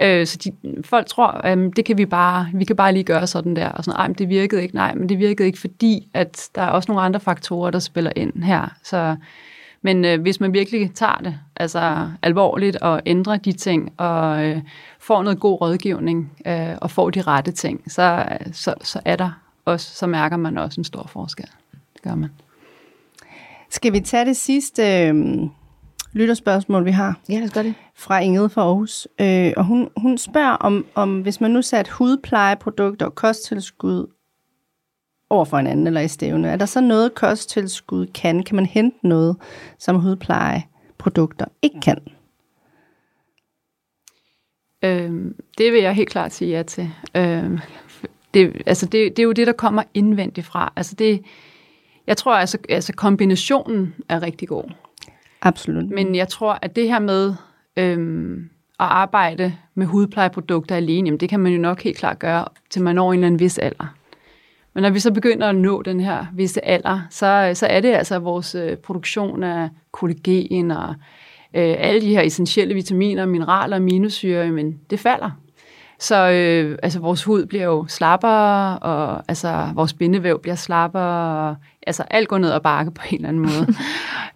Øh, så de, folk tror, øh, det kan vi bare, vi kan bare lige gøre sådan der. Og sådan, nej, men det virkede ikke. Nej, men det virkede ikke, fordi at der er også nogle andre faktorer, der spiller ind her. Så, men øh, hvis man virkelig tager det altså alvorligt og ændrer de ting og øh, får noget god rådgivning øh, og får de rette ting, så, så, så er der også, så mærker man også en stor forskel. Det gør man. Skal vi tage det sidste øh, lytterspørgsmål, vi har? Ja, lad os gøre det. Fra Ingrid fra Aarhus. Øh, og hun, hun spørger, om, om hvis man nu satte hudplejeprodukter og kosttilskud over for hinanden eller i stævne, er der så noget, kosttilskud kan? Kan man hente noget, som hudplejeprodukter ikke kan? Øhm, det vil jeg helt klart sige ja til. Øhm, det, altså det, det er jo det, der kommer indvendigt fra. Altså det, jeg tror, altså, altså kombinationen er rigtig god. Absolut. Men jeg tror, at det her med øhm, at arbejde med hudplejeprodukter alene, jamen det kan man jo nok helt klart gøre, til man når en eller anden vis alder. Men når vi så begynder at nå den her visse alder, så, så er det altså vores øh, produktion af kollagen og øh, alle de her essentielle vitaminer, mineraler og aminosyre, men det falder. Så øh, altså, vores hud bliver jo slappere, og altså, vores bindevæv bliver slappere, og, altså alt går ned og bakke på en eller anden måde.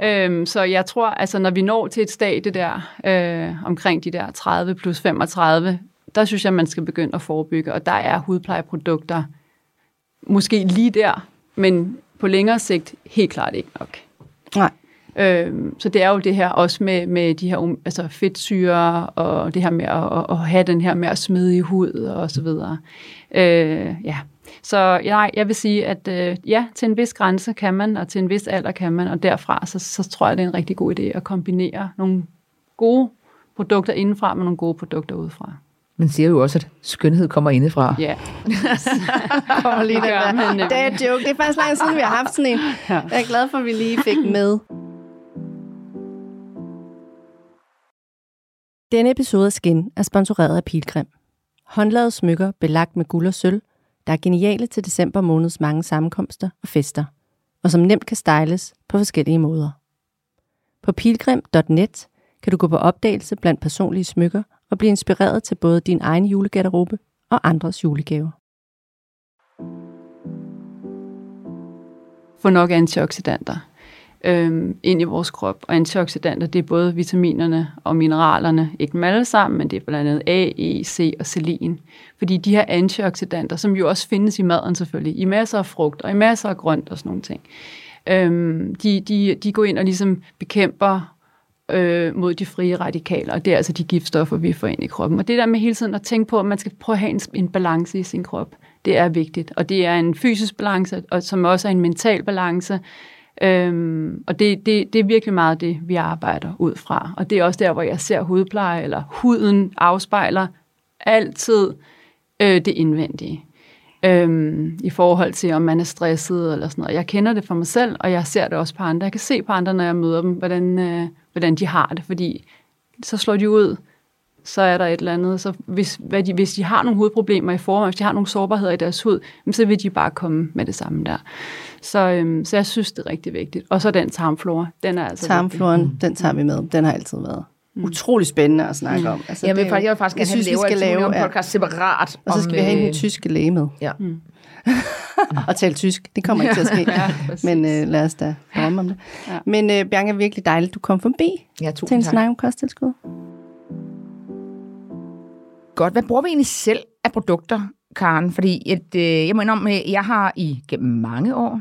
øhm, så jeg tror, altså når vi når til et stadie der, øh, omkring de der 30 plus 35, der synes jeg, man skal begynde at forebygge, og der er hudplejeprodukter måske lige der, men på længere sigt helt klart ikke nok. Nej. Øhm, så det er jo det her også med, med de her altså fedtsyre og det her med at, at have den her mere smidige hud og så videre. Øh, ja. Så nej, jeg vil sige, at øh, ja, til en vis grænse kan man, og til en vis alder kan man, og derfra så, så tror jeg, det er en rigtig god idé at kombinere nogle gode produkter indenfra med nogle gode produkter udefra. Man siger jo også, at skønhed kommer indefra. Ja. kommer lige der. Men, det er joke. Det er faktisk lang siden, vi har haft sådan en. Jeg er glad for, at vi lige fik med. Denne episode af Skin er sponsoreret af Pilgrim. Håndlavede smykker belagt med guld og sølv, der er geniale til december måneds mange sammenkomster og fester, og som nemt kan styles på forskellige måder. På pilgrim.net kan du gå på opdagelse blandt personlige smykker og blive inspireret til både din egen julegarderobe og andres julegaver. For nok antioxidanter øhm, ind i vores krop. Og antioxidanter, det er både vitaminerne og mineralerne, ikke dem alle sammen, men det er blandt andet A, E, C og selin. Fordi de her antioxidanter, som jo også findes i maden selvfølgelig, i masser af frugt og i masser af grønt og sådan nogle ting, øh, de, de, de går ind og ligesom bekæmper øh, mod de frie radikaler, og det er altså de giftstoffer, vi får ind i kroppen. Og det der med hele tiden at tænke på, at man skal prøve at have en, en balance i sin krop, det er vigtigt. Og det er en fysisk balance, og som også er en mental balance. Øhm, og det, det, det er virkelig meget det, vi arbejder ud fra. Og det er også der, hvor jeg ser hudpleje, eller huden afspejler altid øh, det indvendige. Øhm, I forhold til, om man er stresset eller sådan noget. Jeg kender det for mig selv, og jeg ser det også på andre. Jeg kan se på andre, når jeg møder dem, hvordan, øh, hvordan de har det, fordi så slår de ud, så er der et eller andet. Så hvis, hvad de, hvis de har nogle hudproblemer i forvejen, hvis de har nogle sårbarheder i deres hud, så vil de bare komme med det samme der. Så, øhm, så jeg synes, det er rigtig vigtigt. Og så den tarmflora, den er altså Tarmfloren, vigtig. den tager vi med. Den har altid været mm. utrolig spændende at snakke mm. om. Altså, jeg, vil, det, jeg vil faktisk gerne synes, vi skal lave en podcast separat. Og så skal om, vi have en øh, tyske læge med. Ja. Mm. og tale tysk. Det kommer ikke til at ske. ja, Men uh, lad os da drømme om det. Ja. Men uh, Bjarke, virkelig dejligt, du kom forbi ja, til en snak om kosttilskud. Godt. Hvad bruger vi egentlig selv af produkter, Karen? Fordi et, øh, jeg må indrømme, at jeg har i gennem mange år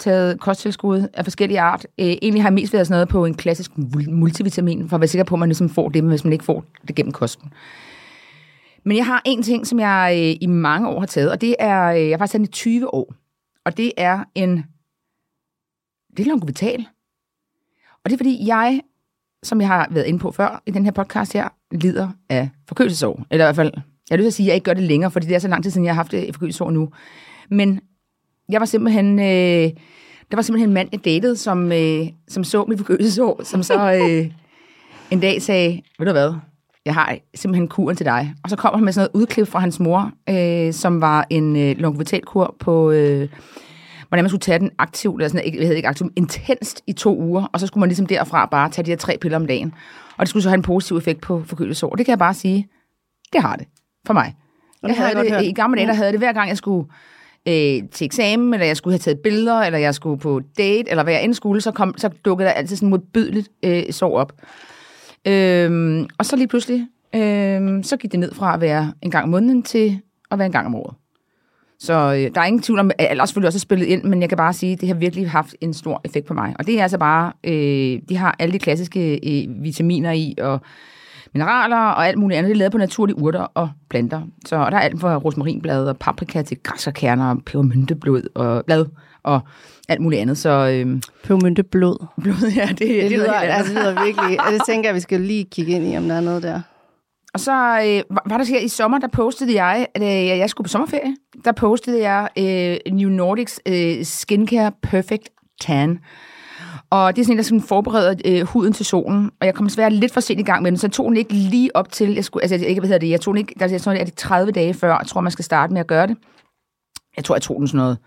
taget kosttilskud af forskellige art. Øh, egentlig har jeg mest været sådan noget på en klassisk multivitamin, for at være sikker på, at man ligesom får det, hvis man ikke får det gennem kosten. Men jeg har en ting, som jeg øh, i mange år har taget, og det er, øh, jeg har faktisk taget i 20 år, og det er en, det er longovital. Og det er fordi, jeg, som jeg har været inde på før i den her podcast her, lider af forkølelsesår. Eller i hvert fald, jeg vil sige, at jeg ikke gør det længere, fordi det er så lang tid siden, jeg har haft et forkølelsesår nu. Men jeg var simpelthen... Øh, der var simpelthen en mand, jeg datede, som, øh, som så mit forkølelsesår, som så øh, en dag sagde, ved du hvad, jeg har simpelthen kuren til dig. Og så kommer han med sådan noget udklip fra hans mor, øh, som var en øh, longovitalkur på, øh, hvordan man skulle tage den aktivt, eller sådan, jeg ved ikke aktivt, intenst i to uger, og så skulle man ligesom derfra bare tage de her tre piller om dagen. Og det skulle så have en positiv effekt på forkølelsesår. Det kan jeg bare sige, det har det for mig. Jeg havde jeg det, I gamle dage, der havde det hver gang, jeg skulle øh, til eksamen, eller jeg skulle have taget billeder, eller jeg skulle på date, eller hvad jeg end skulle, så, kom, så dukkede der altid sådan modbydeligt øh, sår op. Øhm, og så lige pludselig, øhm, så gik det ned fra at være en gang om måneden til at være en gang om året. Så øh, der er ingen tvivl om, at jeg selvfølgelig også er spillet ind, men jeg kan bare sige, at det har virkelig haft en stor effekt på mig. Og det er altså bare, øh, de har alle de klassiske øh, vitaminer i, og mineraler og alt muligt andet. Det er lavet på naturlige urter og planter. Så og der er alt fra rosmarinblad og paprika til græsserkerner og pebermynteblod og blad og alt muligt andet. Så, øhm, pebermynteblod. Blod, ja. Det, det, det, lyder, altså, det lyder virkelig... Det tænker jeg, vi skal lige kigge ind i, om der er noget der. Og så øh, var der her i sommer, der postede jeg, at øh, jeg skulle på sommerferie. Der postede jeg øh, New Nordics øh, Skincare Perfect Tan. Og det er sådan en, der sådan forbereder øh, huden til solen. Og jeg kom desværre lidt for sent i gang med den, så jeg tog den ikke lige op til, jeg skulle, altså jeg, ikke, hvad hedder det, jeg tog den ikke, der, jeg tror, det er 30 dage før, jeg tror, man skal starte med at gøre det. Jeg tror, jeg tog den sådan noget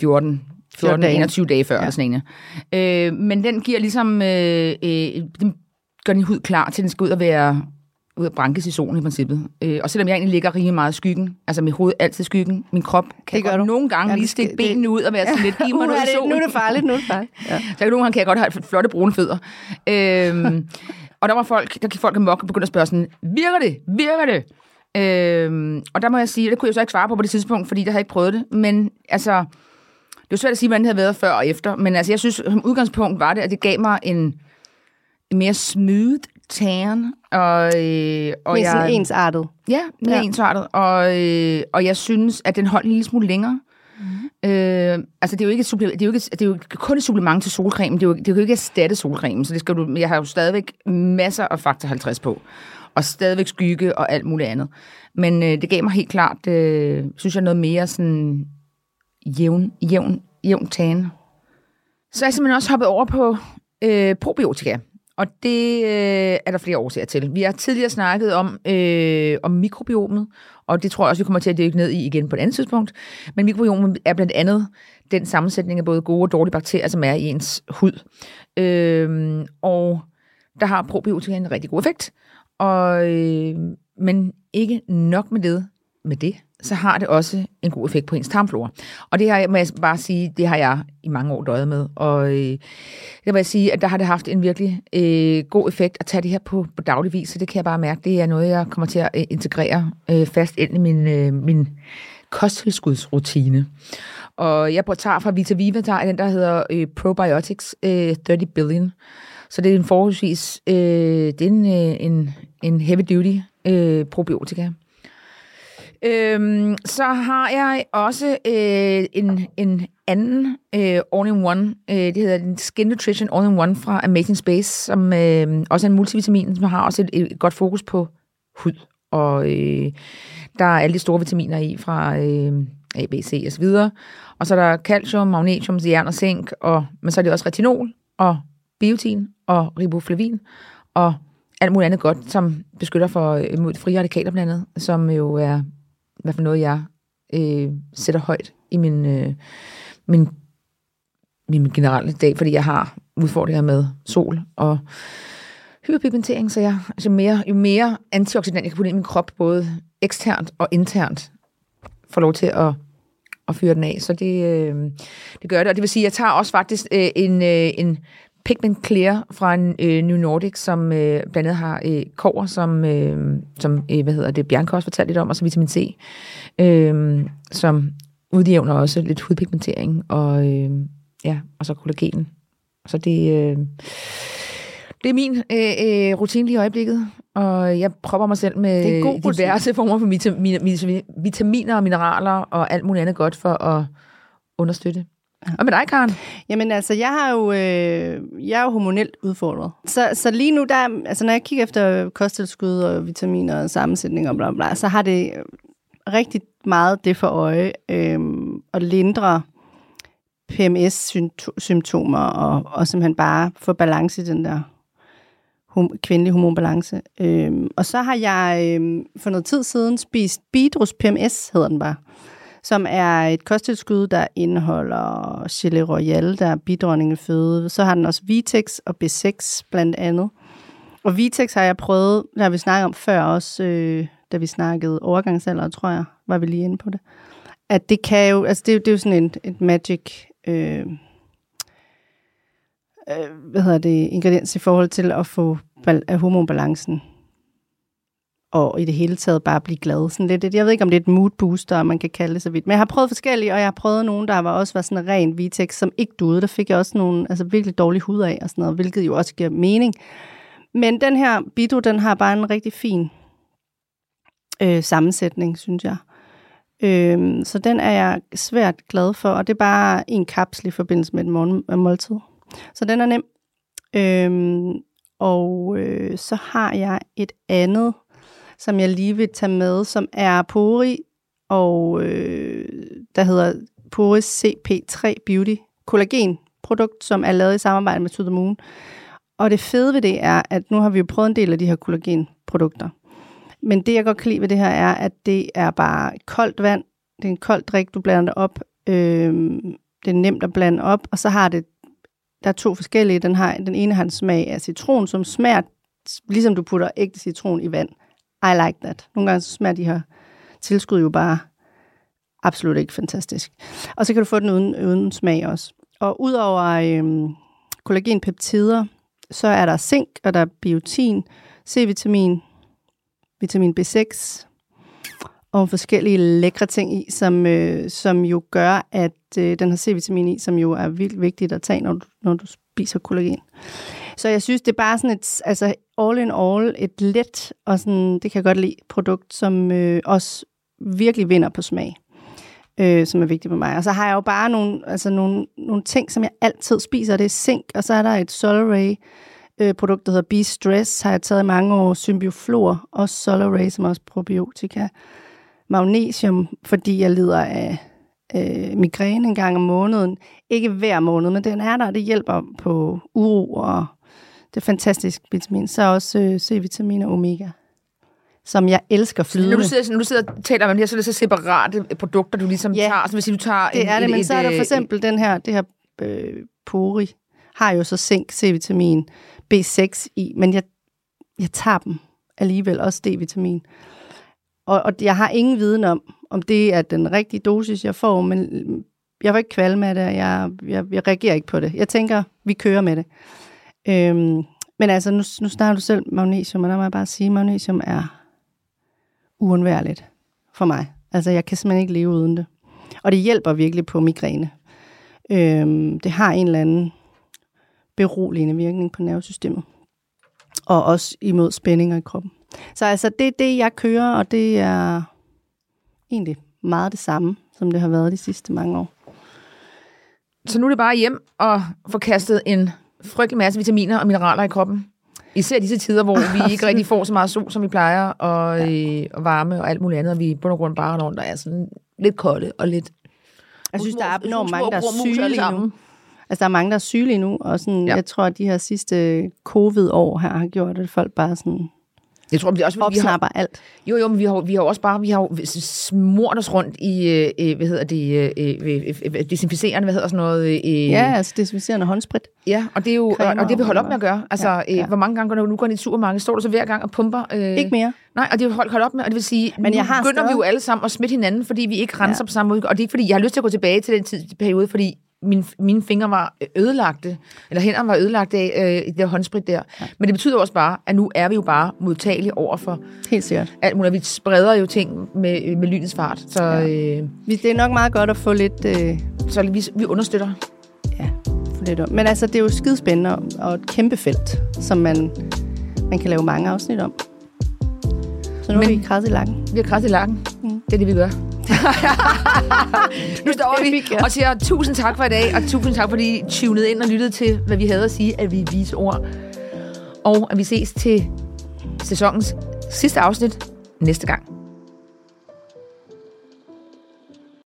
14, 14 dage. 21 dage før, ja. sådan en. Øh, men den giver ligesom, øh, øh, den gør din hud klar til, den skal ud og være ud brankes i solen i princippet. Øh, og selvom jeg egentlig ligger rigtig meget i skyggen, altså mit hoved altid i skyggen, min krop kan det gør du. nogle gange ja, lige stikke benene ud og være sådan lidt, giv mig uh, noget i solen. Nu er det farligt, nu er det farligt. Ja. Så nogle gange kan jeg godt have flotte brune fødder. Øhm, og der var folk, der gik folk amok og begyndte at spørge sådan, virker det? Virker det? Øhm, og der må jeg sige, det kunne jeg så ikke svare på på det tidspunkt, fordi der havde jeg ikke prøvet det. Men altså, det er svært at sige, hvordan det havde været før og efter. Men altså, jeg synes, som udgangspunkt var det, at det gav mig en, en mere smooth tan. Og, øh, og mere sådan ensartet. Ja, mere ja. ensartet. Og, øh, og jeg synes, at den holdt en lille smule længere. Mm. Øh, altså, det er, jo ikke et det, er jo ikke, det er jo kun et supplement til solcreme. Det er jo, det er jo ikke erstatte solcreme, så det skal du, jeg har jo stadigvæk masser af faktor 50 på. Og stadigvæk skygge og alt muligt andet. Men øh, det gav mig helt klart, øh, synes jeg, noget mere sådan jævn, jævn, jævn tan. Så er jeg simpelthen også hoppet over på øh, probiotika. Og det øh, er der flere årsager til. Vi har tidligere snakket om, øh, om mikrobiomet, og det tror jeg også, vi kommer til at dykke ned i igen på et andet tidspunkt. Men mikrobiomet er blandt andet den sammensætning af både gode og dårlige bakterier, som er i ens hud. Øh, og der har probiotika en rigtig god effekt. Og, øh, men ikke nok med det, med det, så har det også en god effekt på ens tarmflora. Og det har jeg, må jeg bare sige, det har jeg i mange år døjet med. Og øh, det vil jeg sige, at der har det haft en virkelig øh, god effekt at tage det her på, på daglig vis, så det kan jeg bare mærke, det er noget, jeg kommer til at øh, integrere øh, fast ind i min, øh, min kosttilskudsrutine. Og jeg tager fra Vita Viva, der er den, der hedder øh, Probiotics øh, 30 Billion, Så det er en forholdsvis øh, det er en, øh, en, en heavy duty øh, probiotika. Øhm, så har jeg også øh, en, en anden øh, all-in-one. Øh, det hedder Skin Nutrition All-in-One fra Amazing Space, som øh, også er en multivitamin, som har også et, et godt fokus på hud. Og øh, der er alle de store vitaminer i fra øh, A, B, C og så videre. Og så er der calcium, magnesium, jern og zink, og, men så er det også retinol og biotin og riboflavin og alt muligt andet godt, som beskytter for øh, mod frie radikaler blandt andet, som jo er hvad for noget, jeg øh, sætter højt i min, øh, min, min generelle dag, fordi jeg har udfordringer med sol og hyperpigmentering, så jeg, altså mere, jo mere antioxidant jeg kan putte ind i min krop, både eksternt og internt, får lov til at, at fyre den af. Så det, øh, det gør det, og det vil sige, at jeg tager også faktisk øh, en, øh, en Pigment Clear fra en, øh, New Nordic, som øh, blandt andet har øh, kover, som, øh, som øh, hvad hedder det, Bianca også fortalte lidt om, og så vitamin C, øh, som udjævner også lidt hudpigmentering, og, øh, ja, og så kollagen. Så det, øh, det er min øh, øh, rutine lige i øjeblikket, og jeg propper mig selv med Det er diverse former for vitaminer, vitaminer og mineraler og alt muligt andet godt for at understøtte. Og med dig, Karen? Jamen altså, jeg har jo, øh, jeg er jo hormonelt udfordret. Så, så lige nu, der, altså, når jeg kigger efter kosttilskud og vitaminer og sammensætning og bla, bla, så har det rigtig meget det for øje øh, at lindre PMS-symptomer og, og simpelthen bare få balance i den der hum, kvindelige hormonbalance. Øh, og så har jeg øh, for noget tid siden spist Bidrus PMS, hedder den bare, som er et kosttilskud, der indeholder Chili royale, der er bidronningeføde. Så har den også Vitex og B6 blandt andet. Og Vitex har jeg prøvet, der har vi snakket om før også, øh, da vi snakkede overgangsalder, tror jeg, var vi lige inde på det. At det kan jo, altså det, er det er jo sådan et, et magic øh, øh, hvad hedder det, ingrediens i forhold til at få bal- hormonbalancen og i det hele taget bare blive glad. Sådan lidt, jeg ved ikke, om det er et mood booster, man kan kalde det så vidt. Men jeg har prøvet forskellige, og jeg har prøvet nogen, der var også var sådan en ren Vitex, som ikke duede. Der fik jeg også nogle altså virkelig dårlige hud af, og sådan noget, hvilket jo også giver mening. Men den her Bido, den har bare en rigtig fin øh, sammensætning, synes jeg. Øh, så den er jeg svært glad for, og det er bare en kapsel i forbindelse med et morgenmåltid. Øh, så den er nem. Øh, og øh, så har jeg et andet som jeg lige vil tage med, som er Pori, og øh, der hedder Poris CP3 Beauty kollagen produkt, som er lavet i samarbejde med To The Moon. Og det fede ved det er, at nu har vi jo prøvet en del af de her kollagenprodukter. Men det, jeg godt kan lide ved det her, er, at det er bare koldt vand. Det er en kold drik, du blander det op. Øhm, det er nemt at blande op, og så har det, der er to forskellige. Den, har, den ene har en smag af citron, som smager, ligesom du putter ægte citron i vand. I like that. Nogle gange så smager de her tilskud jo bare absolut ikke fantastisk. Og så kan du få den uden, uden smag også. Og udover øhm, kollagenpeptider, så er der zink, og der er biotin, C-vitamin, vitamin B6, og forskellige lækre ting i, som, øh, som jo gør, at øh, den har C-vitamin i, som jo er vildt vigtigt at tage, når du, når du spiser kollagen. Så jeg synes, det er bare sådan et, altså all in all, et let, og sådan, det kan jeg godt lide, produkt, som øh, også virkelig vinder på smag, øh, som er vigtigt for mig. Og så har jeg jo bare nogle, altså nogle, nogle ting, som jeg altid spiser, det er zink, og så er der et Solaray, øh, produkt, der hedder Be Stress, har jeg taget i mange år, Symbioflor, og Solaray, som er også probiotika, magnesium, fordi jeg lider af øh, migræne en gang om måneden. Ikke hver måned, men den er der, og det hjælper på uro og det er fantastisk vitamin. Så også øh, C-vitamin og omega som jeg elsker flydende. Når du sidder, du sidder og taler om det her, så er det så separate produkter, du ligesom Ja. tager. Så hvis du tager det en, er det, et, men et, så er der øh, for eksempel den her, det her øh, pori, har jo så zink, C-vitamin, B6 i, men jeg, jeg tager dem alligevel, også D-vitamin. Og, og jeg har ingen viden om, om det er den rigtige dosis, jeg får, men jeg var ikke kvalme af det, jeg, jeg, jeg reagerer ikke på det. Jeg tænker, vi kører med det. Øhm, men altså, nu, nu snakker du selv magnesium, og der må jeg bare sige, at magnesium er uundværligt for mig. Altså, jeg kan simpelthen ikke leve uden det. Og det hjælper virkelig på migræne. Øhm, det har en eller anden beroligende virkning på nervesystemet. Og også imod spændinger i kroppen. Så altså, det er det, jeg kører, og det er egentlig meget det samme, som det har været de sidste mange år. Så nu er det bare hjem og få kastet en frygtelig masse vitaminer og mineraler i kroppen. Især disse tider, hvor vi ikke rigtig får så meget sol, som vi plejer, og, ja. øh, og varme og alt muligt andet, og vi og grund bare rundt, der er sådan lidt kolde og lidt... Jeg synes, der er enormt mange, der er syge lige nu. Altså, der er mange, der er syge lige nu, og sådan, ja. jeg tror, at de her sidste covid-år her har gjort, at folk bare sådan Jeg tror, det er også, fordi vi har, alt. jo, jo, men vi har, vi har også bare, vi har smurt os rundt i, øh, øh, hvad hedder det, øh, øh, øh, desinficerende, hvad hedder sådan noget? Øh, Ja, altså desinficerende håndsprit. Ja, og det er jo, Cremer og det vi holdt op med at gøre. Altså, ja, Ja. Øh, hvor mange gange går du nu går i et supermarked, står du så hver gang og pumper? Øh, Ikke mere. Nej, og det vi holdt op med, og det vil sige, Men jeg har begynder vi jo stadig- alle sammen at smitte hinanden, fordi vi ikke renser. Ja. på samme måde. Og det er ikke, fordi jeg har lyst til at gå tilbage til den tid, periode, fordi min, mine fingre var ødelagte, eller hænderne var ødelagte af øh, det der håndsprit der. Ja. Men det betyder også bare, at nu er vi jo bare modtagelige over for Helt sikkert. alt muligt. Vi spreder jo ting med, med lynets fart, så, ja. Øh, Det er nok meget godt at få lidt... Øh, så vi, vi understøtter. ja, få lidt om. Men altså, det er jo skidespændende og et kæmpe felt, som man, man kan lave mange afsnit om. Så nu Men- er vi krasset i lakken. Vi har kræftet i lakken. Mm. Det er det, vi gør. nu står vi og siger tusind tak for i dag, og tusind tak, fordi I tunede ind og lyttede til, hvad vi havde at sige, at vi er vise ord. Og at vi ses til sæsonens sidste afsnit næste gang.